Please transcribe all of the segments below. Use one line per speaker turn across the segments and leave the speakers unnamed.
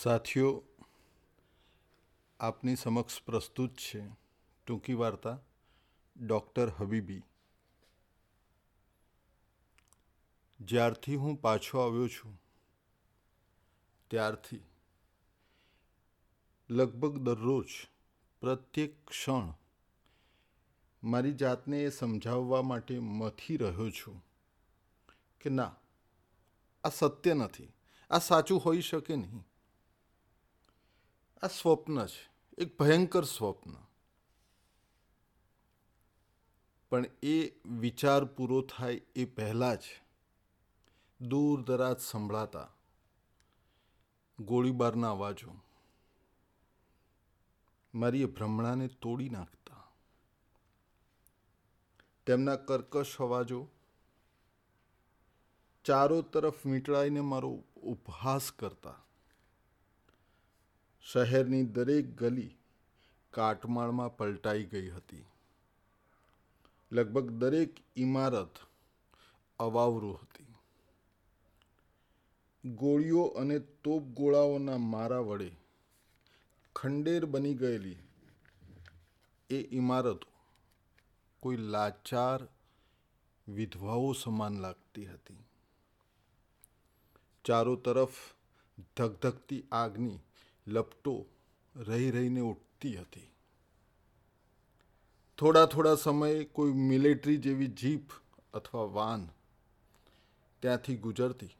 સાથીઓ આપની સમક્ષ પ્રસ્તુત છે ટૂંકી વાર્તા ડૉક્ટર હબીબી જ્યારથી હું પાછો આવ્યો છું ત્યારથી લગભગ દરરોજ પ્રત્યેક ક્ષણ મારી જાતને એ સમજાવવા માટે મથી રહ્યો છું કે ના આ સત્ય નથી આ સાચું હોઈ શકે નહીં આ સ્વપ્ન છે. એક ભયંકર સ્વપ્ન. પણ એ વિચાર પૂરો થાય એ પહેલાં જ દૂર દરાજ સંભળાતા ગોળીબારના અવાજો. મારી એ ભ્રમણાને તોડી નાખતા. તેમના કર્કશ અવાજો. ચારો તરફ વીંટળાઈને મારો ઉપહાસ કરતા. શહેરની દરેક ગલી કાટમાળમાં પલટાઈ ગઈ હતી. લગભગ દરેક ઇમારત અવાવરૂ હતી. ગોળીઓ અને તોપ ગોળાઓના મારા વડે ખંડેર બની ગયેલી એ ઇમારતો કોઈ લાચાર વિધવાઓ સમાન લાગતી હતી. ચારો તરફ ધગધગતી આગની લપટો રહી રહીને ઉઠતી હતી. થોડા થોડા સમયે કોઈ મિલિટરી જેવી જીપ અથવા વાન ત્યાંથી ગુજરતી.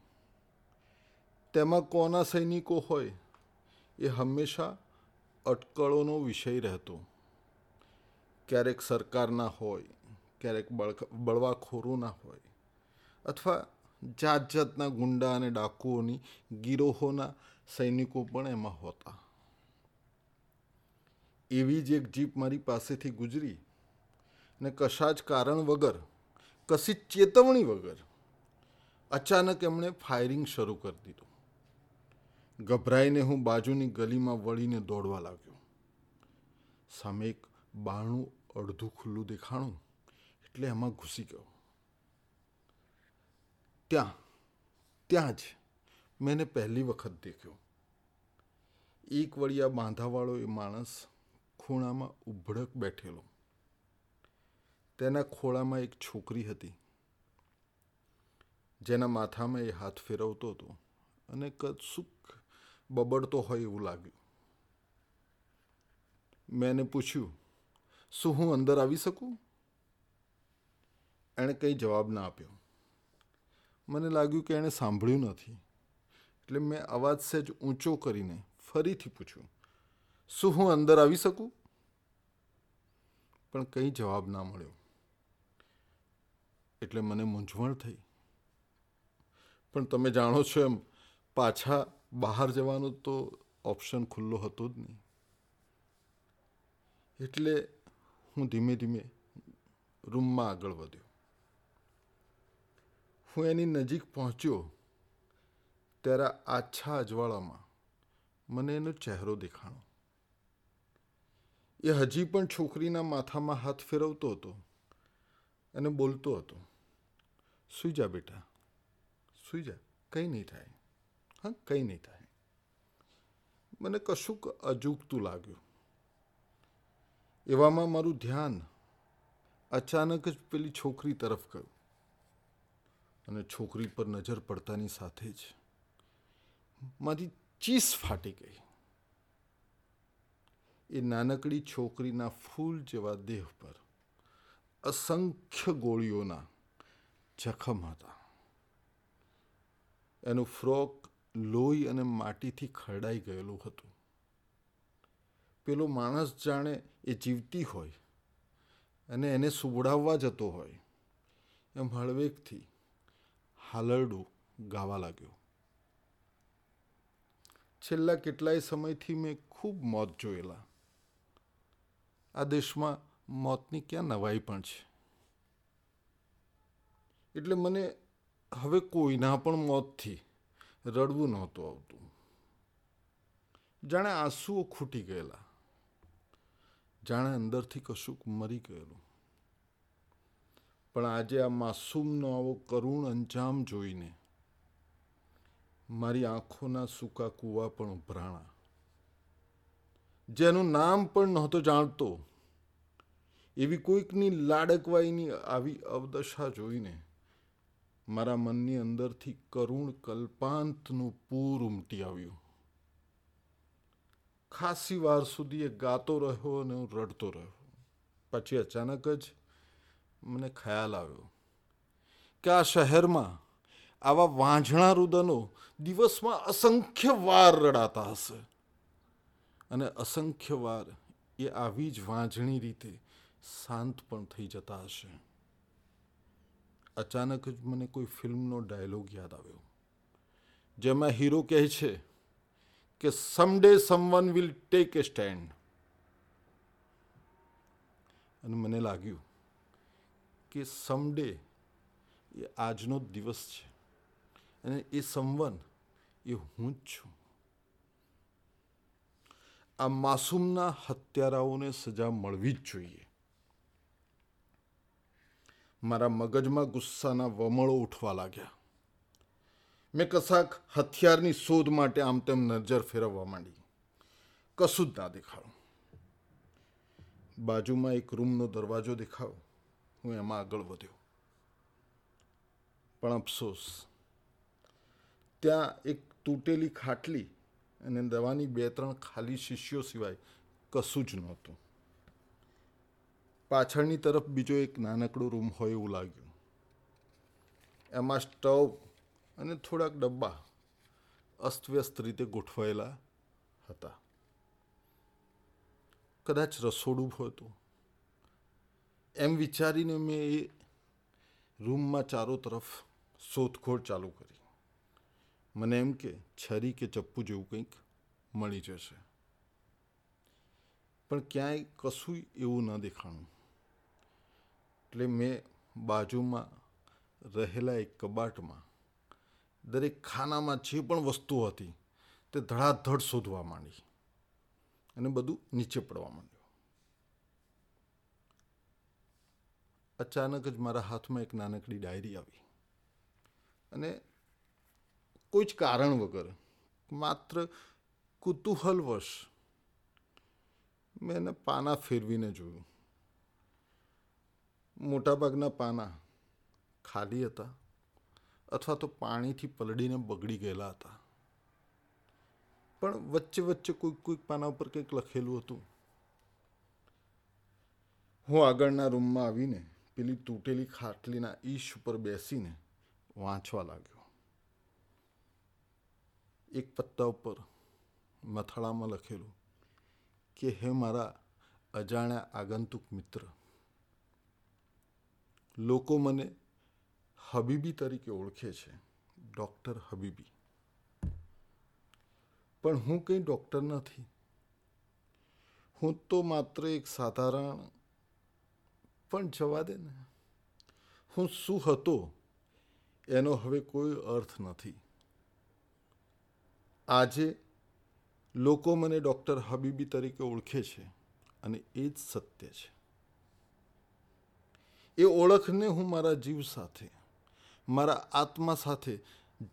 તેમાં કોના સૈનિકો હોય એ હંમેશા અટકળોનો વિષય રહેતો. ક્યારેક સરકારના હોય, ક્યારેક બળવાખોરોના હોય અથવા જાત જાતના ગુંડા અને ડાકુઓની ગીરોહોના સૈનિકો પણ એમાં હોતા. એવી જ એક જીપ મારી પાસેથી ગુજરી ને કશા જ કારણ વગર કશી ચેતવણી વગર અચાનક એમણે ફાયરિંગ શરૂ કરી દીધું. ગભરાઈને હું બાજુની ગલીમાં વળીને દોડવા લાગ્યો. સામે એક બારણું અડધું ખુલ્લું દેખાણું એટલે એમાં ઘૂસી ગયો. ત્યાં ત્યાં જ મેં પહેલી વખત દેખ્યો. એક વળિયા બાંધાવાળો એ માણસ ખૂણામાં ઉભડક બેઠેલો. તેના ખોળામાં એક છોકરી હતી. જેના માથામાં એ હાથ ફેરવતો હતો અને કશુંક બબડતો હોય એવું લાગ્યું. મેં એને પૂછ્યું, શું હું અંદર આવી શકું? એણે કંઈ જવાબ ના આપ્યો. મને લાગ્યું કે એણે સાંભળ્યું નથી. એટલે મેં અવાજ સહેજ ઊંચો કરીને ફરીથી પૂછ્યું, શું હું અંદર આવી શકું? પણ કંઈ જવાબ ના મળ્યો. એટલે મને મૂંઝવણ થઈ. પણ તમે જાણો છો એમ, પાછા બહાર જવાનો તો ઓપ્શન ખુલ્લો હતો જ નહીં. એટલે હું ધીમે ધીમે રૂમમાં આગળ વધ્યો. હું એની નજીક પહોંચ્યો ત્યારે આછા અજવાળામાં મને એનો ચહેરો દેખાણો. એ હજી પણ છોકરીના માથામાં હાથ ફેરવતો હતો અને બોલતો હતો. સુઈ જા બેટા, સુઈ જા, કંઈ નહીં થાય, હા, કંઈ નહીં થાય. મને કશુંક અજુગતું લાગ્યું. એવામાં મારું ધ્યાન અચાનક જ પેલી છોકરી તરફ ગયું અને છોકરી પર નજર પડતાની સાથે જ મારી ચીસ ફાટી ગઈ. એ નાનકડી છોકરીના ફૂલ જેવા દેહ પર અસંખ્ય ગોળીઓના જખમ હતા. એનું ફ્રોક લોહી અને માટીથી ખરડાઈ ગયેલું હતું. પેલો માણસ જાણે એ જીવતી હોય અને એને સુવડાવવા જતો હોય. એમ હળવેકથી હાલરડું ગાવા લાગ્યો. છેલ્લા કેટલાય સમયથી મેં ખૂબ મોત જોયેલા. આ દેશમાં મોતની ક્યાં નવાઈ પણ છે. એટલે મને હવે કોઈના પણ મોતથી રડવું નહોતું આવતું. જાણે આંસુઓ ખૂટી ગયેલા. જાણે અંદરથી કશુંક મરી ગયેલું. પણ આજે આ માસૂમનો આવો કરુણ અંજામ જોઈને મારી આંખોના સૂકા કૂવા પણ ઉભરાણા. જેનું નામ પણ નહોતો જાણતો. એવી કોઈકની લાડકવાઈની આવી અવદશા જોઈને મારા મનની અંદરથી કરુણ કલ્પાંતનું પૂર ઉમટી આવ્યું. ખાસી વાર સુધી એ ગાતો રહ્યો અને હું રડતો રહ્યો. પછી અચાનક જ મને ખ્યાલ આવ્યો કે આ શહેરમાં આવા વાંઝણા રુદનો દિવસમાં અસંખ્ય વાર રડાતા હશે. અને અસંખ્ય વાર એ આવી જ વાંઝણી રીતે શાંત પણ થઈ જતા હશે. અચાનક જ મને કોઈ ફિલ્મનો ડાયલોગ યાદ આવ્યો, જેમાં હીરો કહે છે કે someday someone will take a stand અને મને લાગ્યું કે સમડે એ આજનો દિવસ છે. અને એ સંવન, એ હું જ છું. આ માસૂમના હત્યારાઓને સજા મળવી જ જોઈએ. મારા મગજમાં ગુસ્સાના વમળો ઉઠવા લાગ્યા. મેં કશાક હથિયારની શોધ માટે આમ તેમ નજર ફેરવવા માંડી. કશું જ ના દેખાડું. બાજુમાં એક રૂમનો દરવાજો દેખાયો. હું એમાં આગળ વધ્યો. પણ અફસોસ ત્યાં એક તૂટેલી ખાટલી અને દવાની બે ત્રણ ખાલી શિષ્યો સિવાય કશું જ નહોતું. પાછળની તરફ બીજો એક નાનકડો રૂમ હોય એવું લાગ્યું. એમાં સ્ટવ અને થોડાક ડબ્બા અસ્તવ્યસ્ત રીતે ગોઠવાયેલા હતા. કદાચ રસોડું હતું. એમ વિચારીને મેં એ રૂમમાં ચારો તરફ શોધખોળ ચાલુ કરી. મને એમ કે છરી કે ચપ્પુ જેવું કંઈક મળી જશે. પણ ક્યાંય કશું એવું ન દેખાણું. એટલે મેં બાજુમાં રહેલા એક કબાટમાં દરેક ખાનામાં જે પણ વસ્તુ હતી તે ધડાધડ શોધવા માંડી અને બધું નીચે પડવા માંડ્યું. અચાનક જ મારા હાથમાં એક નાનકડી ડાયરી આવી અને કોઈ જ કારણ વગર. માત્ર કુતૂહલવશ મેં એને પાના ફેરવીને જોયું. મોટાભાગના પાના ખાલી હતા અથવા તો પાણીથી પલળીને બગડી ગયેલા હતા. પણ વચ્ચે વચ્ચે કોઈક કોઈક પાના ઉપર કંઈક લખેલું હતું. હું આગળના રૂમમાં આવીને પેલી તૂટેલી ખાટલીના ઈશ ઉપર બેસીને વાંચવા લાગ્યો. એક પત્તા ઉપર મથાળામાં લખેલું કે, હે મારા અજાણ્યા આગંતુક મિત્ર, લોકો મને હબીબી તરીકે ઓળખે છે, ડૉક્ટર હબીબી. પણ હું કંઈ ડૉક્ટર નથી. હું તો માત્ર એક સાધારણ પણ જવા દે ને. હું શું હતો એનો હવે કોઈ અર્થ નથી. આજે લોકો મને ડૉક્ટર હબીબી તરીકે ઓળખે છે અને એ જ સત્ય છે. એ ઓળખને હું મારા જીવ સાથે, મારા આત્મા સાથે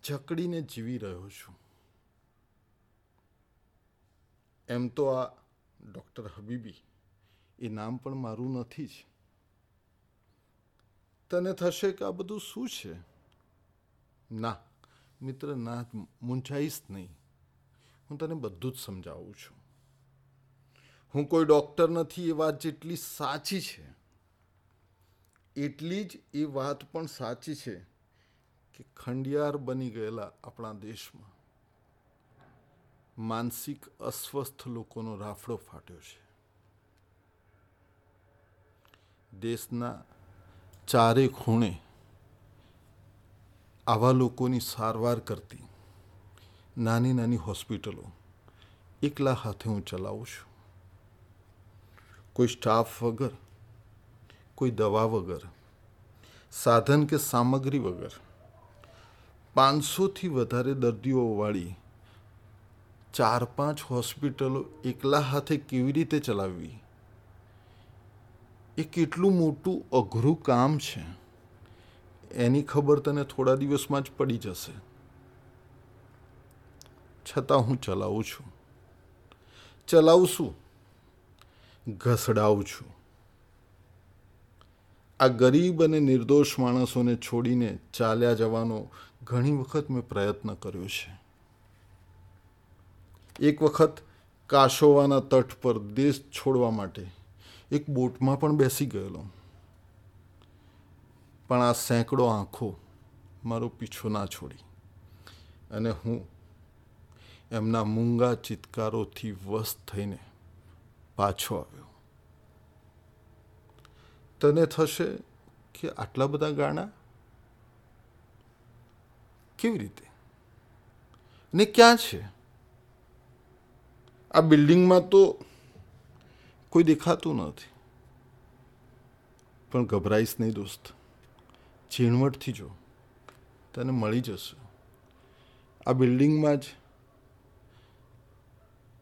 જકડીને જીવી રહ્યો છું. એમ તો આ ડૉક્ટર હબીબી, એ નામ પણ મારું નથી જ. તને થશે કે આ બધું શું છે? ના, મિત્ર, ના, મૂંઝાઈશ નહીં. હું તને બધું જ સમજાવું છું. હું કોઈ ડૉક્ટર નથી, એ વાત જેટલી સાચી છે. એટલી જ એ વાત પણ સાચી છે કે ખંડિયાર બની ગયેલા આપણા દેશમાં માનસિક અસ્વસ્થ લોકોનો રાફડો ફાટ્યો છે. દેશના ચારે ખૂણે આવા લોકોની સારવાર કરતી નાની નાની હોસ્પિટલો એકલા હાથે હું ચલાવું છું. કોઈ સ્ટાફ વગર, કોઈ દવા વગર, સાધન કે સામગ્રી વગર, પાંચસોથી વધારે દર્દીઓવાળી ચાર પાંચ હોસ્પિટલો એકલા હાથે કેવી રીતે ચલાવવી? એ કેટલું મોટું અઘરું કામ છે. એની ખબર તને થોડા દિવસમાં જ પડી જશે. છતાં હું ચલાવું છું. ચલાવું છું ઘસડાવું છું. આ ગરીબ અને નિર્દોષ માણસોને છોડીને ચાલ્યા જવાનો ઘણી વખત મેં પ્રયત્ન કર્યો છે. એક વખત કાશોવાના તટ પર દેશ છોડવા માટે એક બોટમાં પણ બેસી ગયેલો. પણ આ સેંકડો આંખો મારો પીછો ના છોડી અને હું એમના મૂંગા ચિત્કારોથી વશ થઈને પાછો આવ્યો. તને થશે કે આટલા બધા ગાણા? કેવી રીતે? ને ક્યાં છે? આ બિલ્ડિંગમાં તો કોઈ દેખાતું નથી. પણ ગભરાઈશ નહીં દોસ્ત. ઝીણવટથી જો તને મળી જશે. આ બિલ્ડિંગમાં જ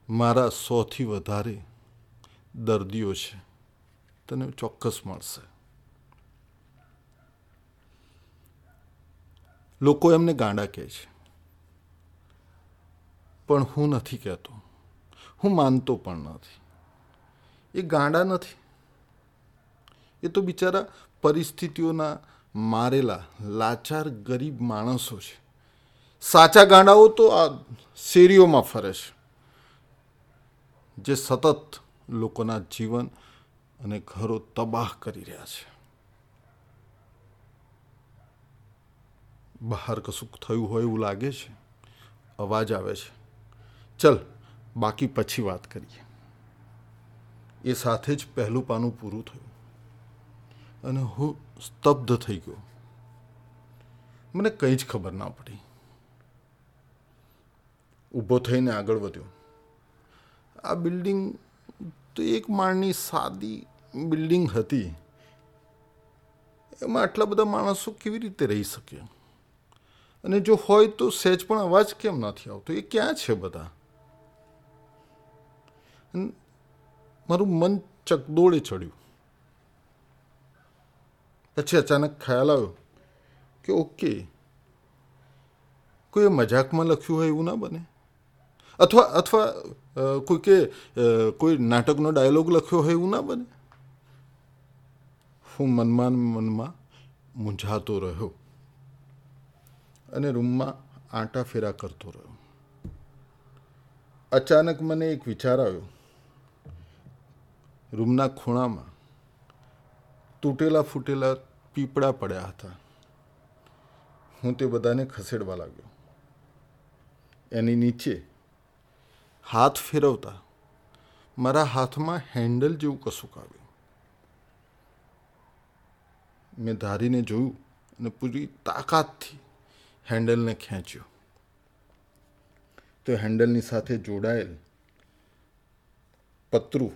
મારા સોથી વધારે દર્દીઓ છે. તને ચોક્કસ મળશે. લોકો એમને ગાંડા કહે છે. પણ હું નથી કહેતો. હું માનતો પણ નથી. એ ગાંડા નથી. એ તો બિચારા પરિસ્થિતિઓના મારેલા લાચાર ગરીબ માણસો છે. સાચા ગાંડાઓ તો આ શેરીઓમાં ફરે છે. જે સતત લોકોના જીવન અને ઘરો તબાહ કરી રહ્યા છે. બહાર કશુંક થયું હોય એવું લાગે છે. અવાજ આવે છે. ચલ, બાકી પછી વાત કરીએ. એ સાથે જ પહેલું પાનું પૂરું થયું. અને હું સ્તબ્ધ થઈ ગયો. મને કંઈ જ ખબર ના પડી. ઊભો થઈને આગળ વધ્યો. આ બિલ્ડિંગ તો એક માળની સાદી બિલ્ડિંગ હતી. એમાં આટલા બધા માણસો કેવી રીતે રહી શકે? અને જો હોય તો સહેજ પણ અવાજ કેમ નથી આવતો? એ ક્યાં છે બધા? મારું મન ચકદોળે ચડ્યું. પછી અચાનક ખ્યાલ આવ્યો કે ઓકે, કોઈ મજાકમાં લખ્યું હોય એવું ના બને? અથવા અથવા કોઈ કે કોઈ નાટકનો ડાયલોગ લખ્યો હોય એવું ના બને? હું મનમાં મનમાં મૂંઝાતો રહ્યો અને રૂમમાં આંટા ફેરા કરતો રહ્યો. અચાનક મને એક વિચાર આવ્યો. રૂમના ખૂણામાં તૂટેલા ફૂટેલા પીપળા પડ્યા હતા. હું તે બધાને ખસેડવા લાગ્યો. એની નીચે હાથ ફેરવતા મારા હાથમાં હેન્ડલ જેવું કશુંક આવ્યું. મેં ધારીને જોયું અને પૂરી તાકાતથી હેન્ડલને ખેંચ્યો. તો હેન્ડલની સાથે જોડાયેલ પતરું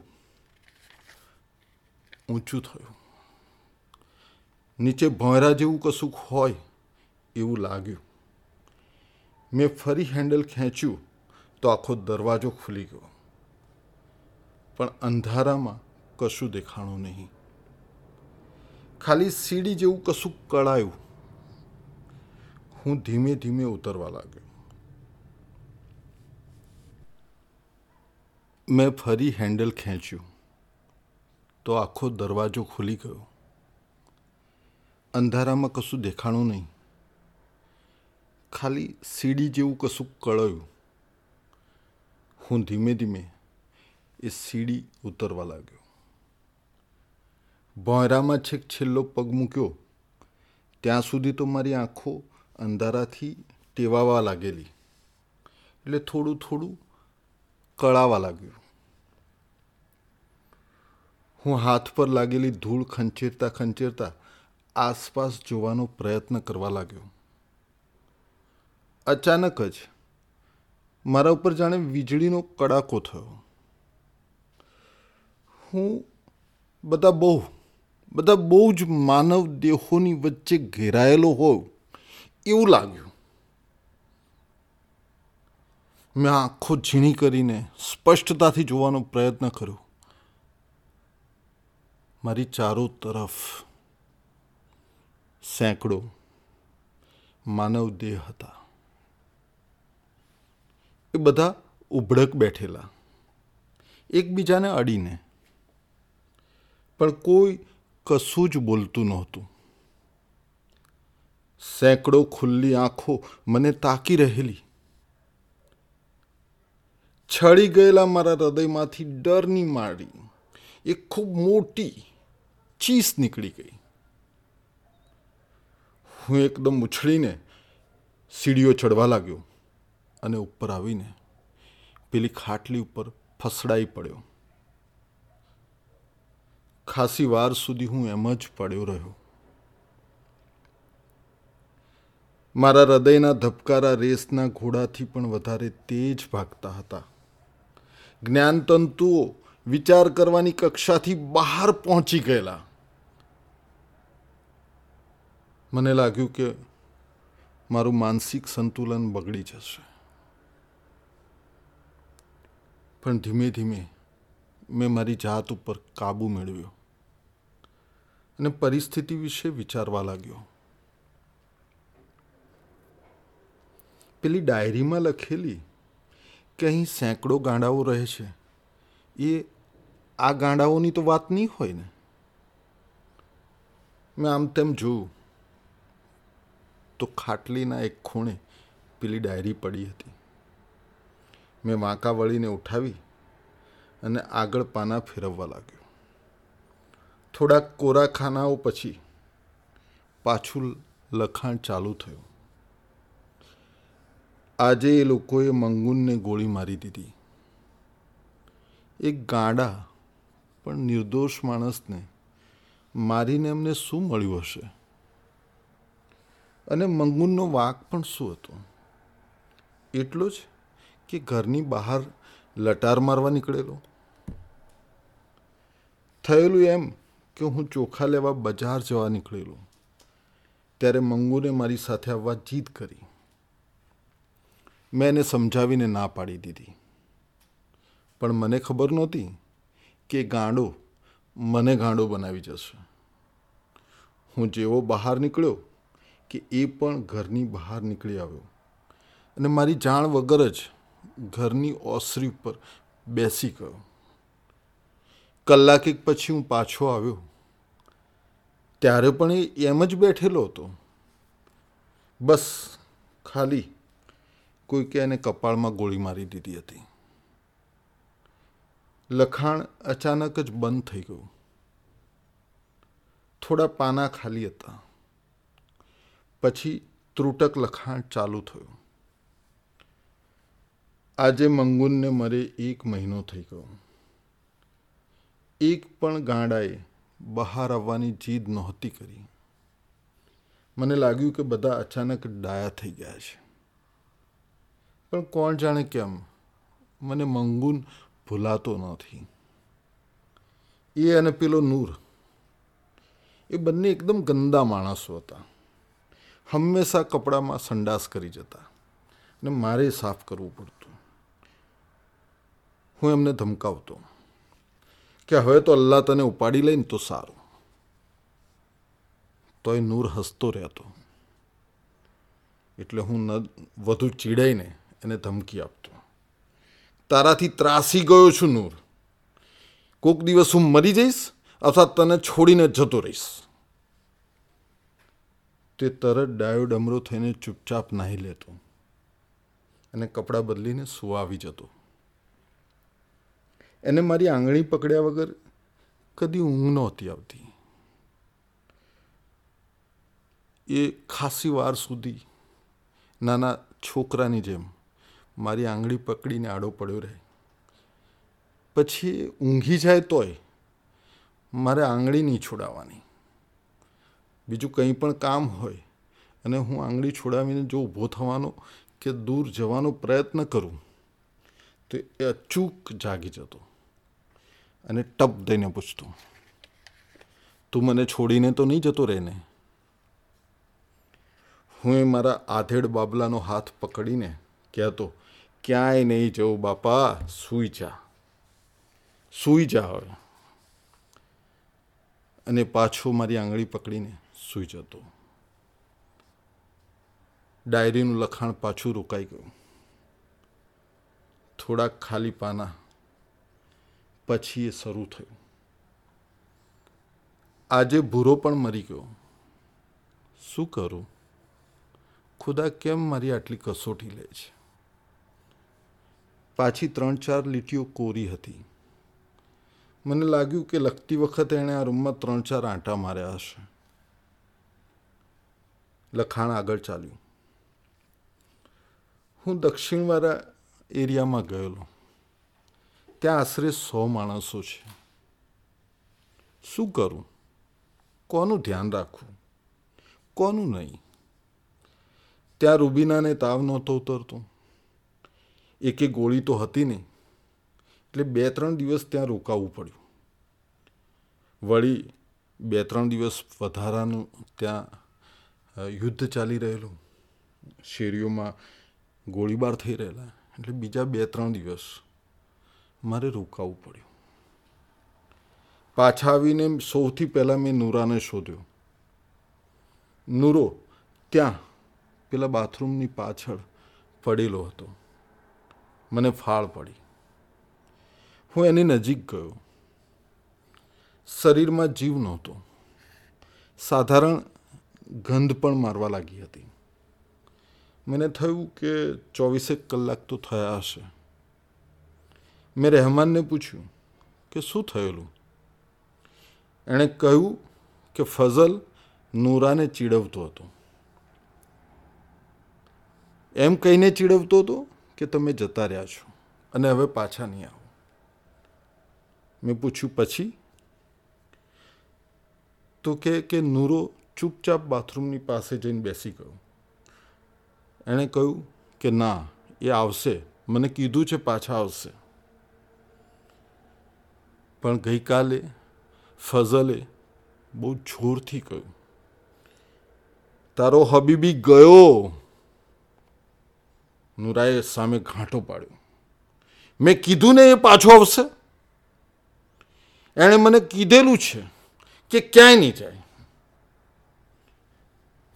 ઊંચું થયું. નીચે ભોંયરા જેવું કશુંક હોય એવું લાગ્યું. મેં ફરી હેન્ડલ ખેંચ્યું તો આખો દરવાજો ખુલી ગયો. પણ અંધારામાં કશું દેખાણું નહીં. ખાલી સીડી જેવું કશું કળાયું. હું ધીમે ધીમે ઉતરવા લાગ્યો. મેં ફરી હેન્ડલ ખેંચ્યું. તો આખો દરવાજો ખુલી ગયો. અંધારામાં કશું દેખાણું નહીં. ખાલી સીડી જેવું કશું કળાયું. હું ધીમે ધીમે એ સીડી ઉતરવા લાગ્યો. ભોંયરામાં છેક છેલ્લો પગ મૂક્યો. ત્યાં સુધી તો મારી આંખો અંધારાથી ટેવાવા લાગેલી. એટલે થોડું થોડું કળાવા લાગ્યું. હું હાથ પર લાગેલી ધૂળ ખંચેરતા ખંચેરતા આસપાસ જોવાનો પ્રયત્ન કરવા લાગ્યો. અચાનક જ મારા ઉપર જાણે વીજળીનો કડાકો થયો. હું બધા બહુ બધા બહુ જ માનવ દેહોની વચ્ચે ઘેરાયેલો હોઉં એવું લાગ્યું. મેં આંખો ઝીણી કરીને સ્પષ્ટતાથી જોવાનો પ્રયત્ન કર્યો. મારી ચારો તરફ સેંકડો માનવ દેહ હતા. એ બધા ઉભડક બેઠેલા. એકબીજાને અડીને. પણ કોઈ કશું જ બોલતું નહોતું. સેંકડો ખુલ્લી આંખો મને તાકી રહેલી. છળી ગયેલા મારા હૃદયમાંથી ડરની માળી. એક ખૂબ મોટી ચીસ નીકળી ગઈ. હું એકદમ ઉછળીને સીડીઓ ચડવા લાગ્યો. અને ઉપર આવીને પેલી ખાટલી ઉપર ફસડાઈ પડ્યો. ખાસી વાર સુધી હું એમ જ પડ્યો રહ્યો. મારા હૃદયના ધબકારા રેસના ઘોડાથી પણ વધારે તેજ ભાગતા હતા. જ્ઞાનતંતુઓ વિચાર કરવાની કક્ષાથી બહાર પહોંચી ગયેલા. મને લાગ્યું કે મારું માનસિક સંતુલન બગડી જશે. પણ ધીમે ધીમે મેં મારી જાત ઉપર કાબૂ મેળવ્યો અને પરિસ્થિતિ વિશે વિચારવા લાગ્યો. પેલી ડાયરીમાં લખેલી કે અહીં સેંકડો ગાંડાઓ રહે છે, એ આ ગાંડાઓની તો વાત નહીં હોય ને? મેં આમ તેમ જોયું તો ખાટલીના એક ખૂણે પેલી ડાયરી પડી હતી. મેં વાંકા વળીને ઉઠાવી અને આગળ પાના ફેરવવા લાગ્યો. થોડાક કોરા ખાનાઓ પછી પાછું લખાણ ચાલુ થયું. આજે એ લોકોએ મંગુનને ગોળી મારી દીધી. એક ગાંડા પણ નિર્દોષ માણસને મારીને એમને શું મળ્યું હશે? અને મંગુનનો વાંક પણ શું હતો? એટલો જ? કે ઘરની બહાર લટાર મારવા નીકળેલો? થયેલું એમ કે હું ચોખા લેવા બજાર જવા નીકળેલો. ત્યારે મંગુને મારી સાથે આવવા જીદ કરી. મેં એને સમજાવીને ના પાડી દીધી. પણ મને ખબર નહોતી કે ગાંડો મને ગાંડો બનાવી જશે. હું જેવો બહાર નીકળ્યો કે એ પણ ઘરની બહાર નીકળી આવ્યો. અને મારી જાણ વગર જ ઘરની ઓસરી ઉપર બેસી ગયો. કલાક એક પછી હું પાછો આવ્યો. ત્યારે પણ એ એમ જ બેઠેલો હતો. બસ ખાલી કોઈકે એને કપાળમાં ગોળી મારી દીધી હતી. લખાણ અચાનક જ બંધ થઈ ગયું. થોડા પાના ખાલી હતા. પછી ત્રુટક લખાણ ચાલુ થયું. આજે મંગુનને મરે એક મહિનો થઈ ગયો. એક પણ ગાંડાએ બહાર આવવાની જીદ નહોતી કરી. મને લાગ્યું કે બધા અચાનક ડાયા થઈ ગયા છે. પણ કોણ જાણે કેમ, મને મંગુન ભૂલાતો નથી. એ અને પેલો નૂર, એ બંને એકદમ ગંદા માણસો હતા. હંમેશા કપડામાં સંડાસ કરી જતા અને મારે સાફ કરવું પડતું. હું એમને ધમકાવતો. કે હવે તો અલ્લાહ તને ઉપાડી લઈને તો સારું. તોય નૂર હસતો રહેતો. એટલે હું ન, વધુ ચીડાઈને એને ધમકી આપતો. તારાથી ત્રાસી ગયો છું નૂર. કોક દિવસ હું મરી જઈશ અથવા તને છોડીને જતો રહીશ. તે તરત ડાયોડ અમરો થઈને ચૂપચાપ નાહી લેતો. અને કપડાં બદલીને સુવા આવી જતો. એને મારી આંગળી પકડ્યા વગર કદી ઊંઘ નહોતી આવતી. એ ખાસી વાર સુધી નાના છોકરાની જેમ મારી આંગળી પકડીને આડો પડ્યો રહે. પછી ઊંઘી જાય તોય મારે આંગળી નહીં છોડાવવાની. બીજું કંઈ પણ કામ હોય અને હું આંગળી છોડાવીને જો ઊભો થવાનો કે દૂર જવાનો પ્રયત્ન કરું, તો એ અચૂક જાગી જતો. અને ટપ દઈને પૂછતો, તું મને છોડીને તો નહીં જતો રહેને? હું એ મારા આધેડ બાબલાનો હાથ પકડીને કહેતો, ક્યાંય નહીં જવું બાપા, સૂઈ જા સૂઈ જા હવે. અને પાછો મારી આંગળી પકડીને સૂઈ જતો. ડાયરીનું લખાણ પાછું રોકાઈ ગયું. થોડાક ખાલી પાના પછી એ શરૂ થયું. આજે ભૂરો પણ મરી ગયો. શું કરું? ખુદા કેમ મારી આટલી કસોટી લે છે? પાછી ત્રણ ચાર લીટીઓ કોરી હતી. મને લાગ્યું કે લખતી વખતે એણે આ રૂમમાં ત્રણ ચાર આંટા માર્યા હશે. લખાણ આગળ ચાલ્યું. હું દક્ષિણવાળા એરિયામાં ગયેલો. ત્યાં આશરે સો માણસો છે. શું કરું? કોનું ધ્યાન રાખવું? કોનું નહીં? ત્યાં રૂબીનાને તાવ નહોતો ઉતરતો. એકે ગોળી તો હતી નહીં. એટલે બે ત્રણ દિવસ ત્યાં રોકાવું પડ્યું. વળી બે ત્રણ દિવસ વધારાનું ત્યાં યુદ્ધ ચાલી રહેલું. શેરીઓમાં ગોળીબાર થઈ રહેલા. એટલે બીજા બે ત્રણ દિવસ મારે રોકાવું પડ્યું. પાછા આવીને સૌથી પહેલાં મેં નૂરાને શોધ્યો. નૂરો, ત્યાં પેલા બાથરૂમની પાછળ પડેલો હતો. મને ફાળ પડી. હું એની નજીક ગયો. શરીરમાં જીવ નહોતો. સાધારણ ગંધ પણ મારવા લાગી હતી. મને થયું કે ચોવીસેક કલાક તો થયા હશે. મેં રહેમાનને પૂછ્યું કે શું થયેલું? એણે કહ્યું કે ફઝલ નૂરાને ચીડવતો હતો. એમ કહીને ચીડવતો હતો કે તમે જતા રહ્યા છો અને હવે પાછા નહીં આવો. મેં પૂછ્યું, પછી? તો કે કે નૂરો ચૂપચાપ બાથરૂમની પાસે જઈને બેસી ગયો. એણે કહ્યું કે ના, એ આવશે. મને કીધું છે પાછા આવશે. પણ ગઈકાલે ફઝલે બહુ જોરથી કહ્યું, તારો હબીબી ગયો. નુરાએ સામે ઘાંટો પાડ્યો, મેં કીધું ને એ પાછો આવશે. એણે મને કીધેલું છે કે ક્યાંય નહીં જાય.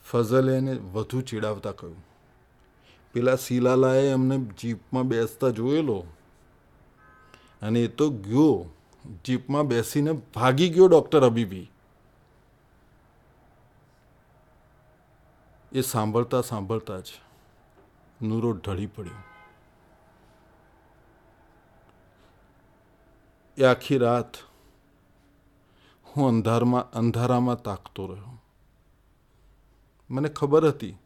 ફઝલે એને વધુ ચીડાવતા કહ્યું, પેલા શીલાલાએ અમને જીપમાં બેસતા જોયેલો અને એ તો ગયો. જીપમાં બેસીને ભાગી ગયો ડૉક્ટર હબીબી એ સાંભળતા સાંભળતા જ નૂરો ઢળી પડ્યો. એ આખી રાત હું અંધારમાં, અંધારામાં તાકતો રહ્યો. મને ખબર હતી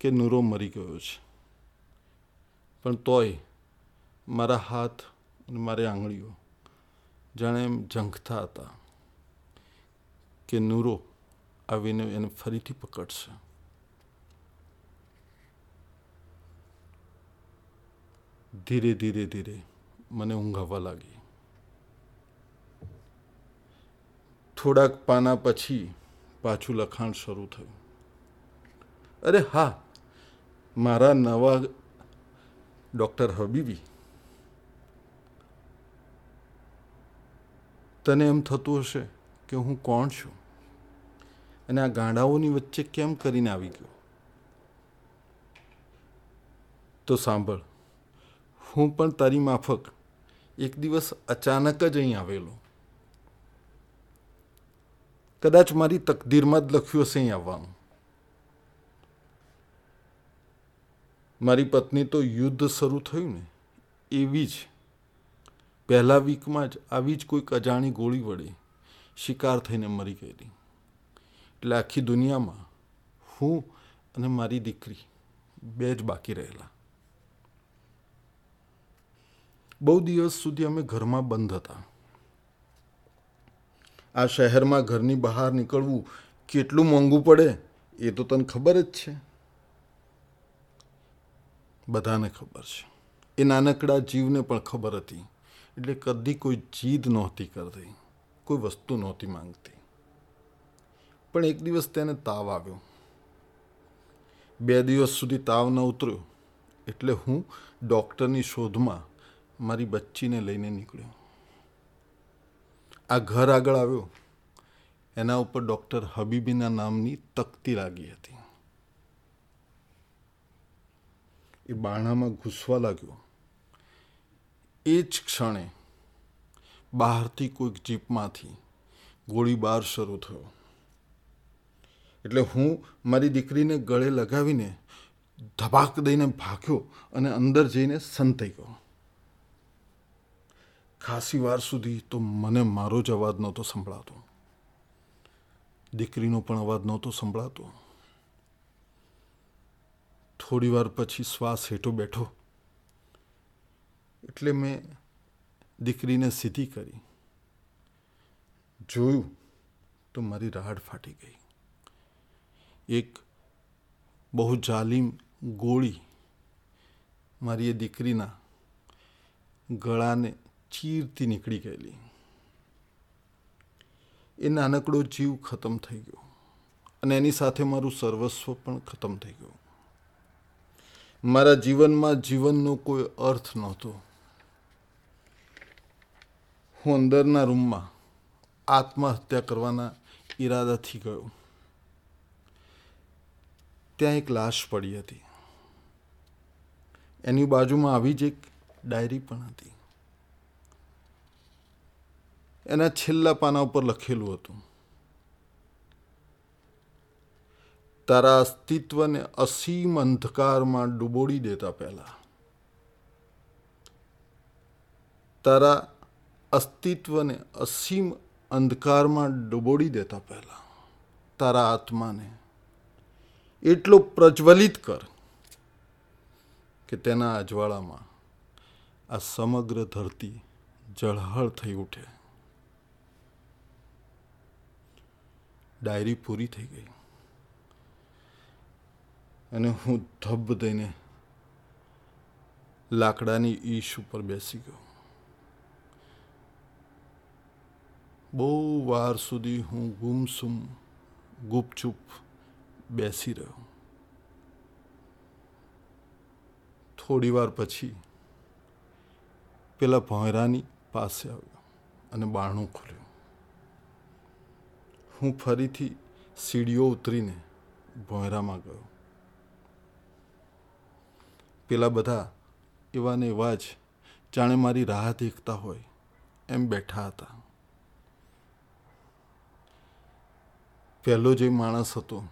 કે નૂરો મરી ગયો છે. પણ તોય મારા હાથ અને મારી આંગળીઓ જાણે એમ ઝંખતા હતા કે નૂરો આવીને એને ફરીથી પકડશે. ધીરે ધીરે ધીરે મને ઊંઘ આવવા લાગી. થોડાક પાના પછી પાછું લખાણ શરૂ થયું. અરે હા, મારા નવા ડૉક્ટર હબીબી તને એમ થતું હશે કે હું કોણ છું? અને આ ગાંડાઓની વચ્ચે કેમ કરીને આવી ગયો? તો સાંભળ, હું પણ તારી માફક એક દિવસ અચાનક જ અહીં આવેલો. કદાચ મારી તકદીરમાં જ લખ્યું હશે અહીં આવવાનું. મારી પત્ની તો યુદ્ધ શરૂ થયું ને, એવી જ પહેલા વીકમાં જ આવી જ કોઈક અજાણી ગોળી વડે શિકાર થઈને મરી ગયેલી. એટલે આખી દુનિયામાં હું અને મારી દીકરી બે જ બાકી રહેલા. બહુ દિવસ સુધી અમે ઘરમાં બંધ હતા. આ શહેરમાં ઘરની બહાર નીકળવું કેટલું મોંઘું પડે એ તો તને ખબર જ છે. બધાને ખબર છે. એ નાનકડા જીવને પણ ખબર હતી. એટલે કદી કોઈ જીદ નહોતી કરતી, કોઈ વસ્તુ નહોતી માંગતી. પણ એક દિવસ તેને તાવ આવ્યો. બે દિવસ સુધી તાવ ન ઉતર્યો, એટલે હું ડૉક્ટરની શોધમાં મારી બચ્ચીને લઈને નીકળ્યો. આ ઘર આગળ આવ્યો. એના ઉપર ડૉક્ટર હબીબીના નામની તકતી લાગી હતી. એ બાણામાં ઘૂસવા લાગ્યો. એ જ ક્ષણે બહારથી કોઈક જીપમાંથી ગોળીબાર શરૂ થયો. એટલે હું મારી દીકરીને ગળે લગાવીને ધબાક દઈને ભાગ્યો અને અંદર જઈને સંતાઈ ગયો. ખાસી વાર સુધી તો મને મારો જ અવાજ નહોતો સંભળાતો. દીકરીનો પણ અવાજ નહોતો સંભળાતો. થોડી વાર પછી શ્વાસ હેઠો બેઠો એટલે મેં દીકરીને સીધી કરી. જોયું તો મારી રાહડ ફાટી ગઈ. એક બહુ જાલીમ ગોળી મારી એ દીકરીના ગળાને ચીરતી નીકળી ગયેલી. એ નાનકડો જીવ ખતમ થઈ ગયો અને એની સાથે મારું સર્વસ્વ પણ ખતમ થઈ ગયું. મારા જીવનમાં જીવનનો કોઈ અર્થ નહોતો. હું અંદરના રૂમમાં આત્મહત્યા કરવાના ઈરાદાથી ગયો. ત્યાં એક લાશ પડી હતી. એની બાજુમાં આવી જ એક ડાયરી પણ હતી. એના છેલ્લા પાના ઉપર લખેલું હતું. તારા અસ્તિત્વને અસીમ અંધકારમાં ડૂબોડી દેતા પહેલા. તારા અસ્તિત્વને અસીમ અંધકારમાં ડૂબોડી દેતા પહેલા, તારા આત્માને એટલો પ્રજ્વલિત કર કે તેના અજવાળામાં આ સમગ્ર ધરતી જળહળ થઈ ઉઠે. ડાયરી પૂરી થઈ ગઈ. અને હું ધબ દઈને લાકડાની ઈશ ઉપર બેસી ગયો. બહુ વાર સુધી હું ગુમસુમ, ગુપચુપ બેસી રહ્યો. થોડી વાર પછી પેલા ભોંયરાની પાસે આવ્યો અને બારણું ખોલ્યું. હું ફરીથી સીડીઓ ઉતરીને ભોંયરામાં ગયો. પેલા બધા એવા ને એવા જ જાણે મારી રાહ દેખતા હોય એમ બેઠા હતા. પહેલો જે માણસ હતો,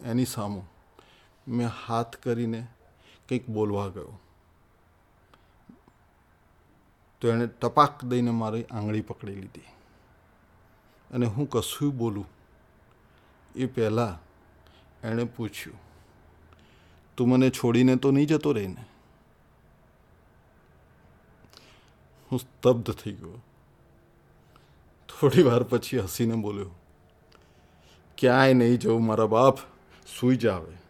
એની સામો મેં હાથ કરીને કંઈક બોલવા ગયો. તો એણે ટપાક દઈને મારી આંગળી પકડી લીધી. અને હું કશું બોલું, એ પહેલાં એણે પૂછ્યું, તું મને છોડીને તો નહીં જતો રહીને હું સ્તબ્ધ થઈ ગયો. થોડી વાર પછી હસીને બોલ્યો ક્યાંય નહીં જવું મારા બાપ સૂઈ જાવે.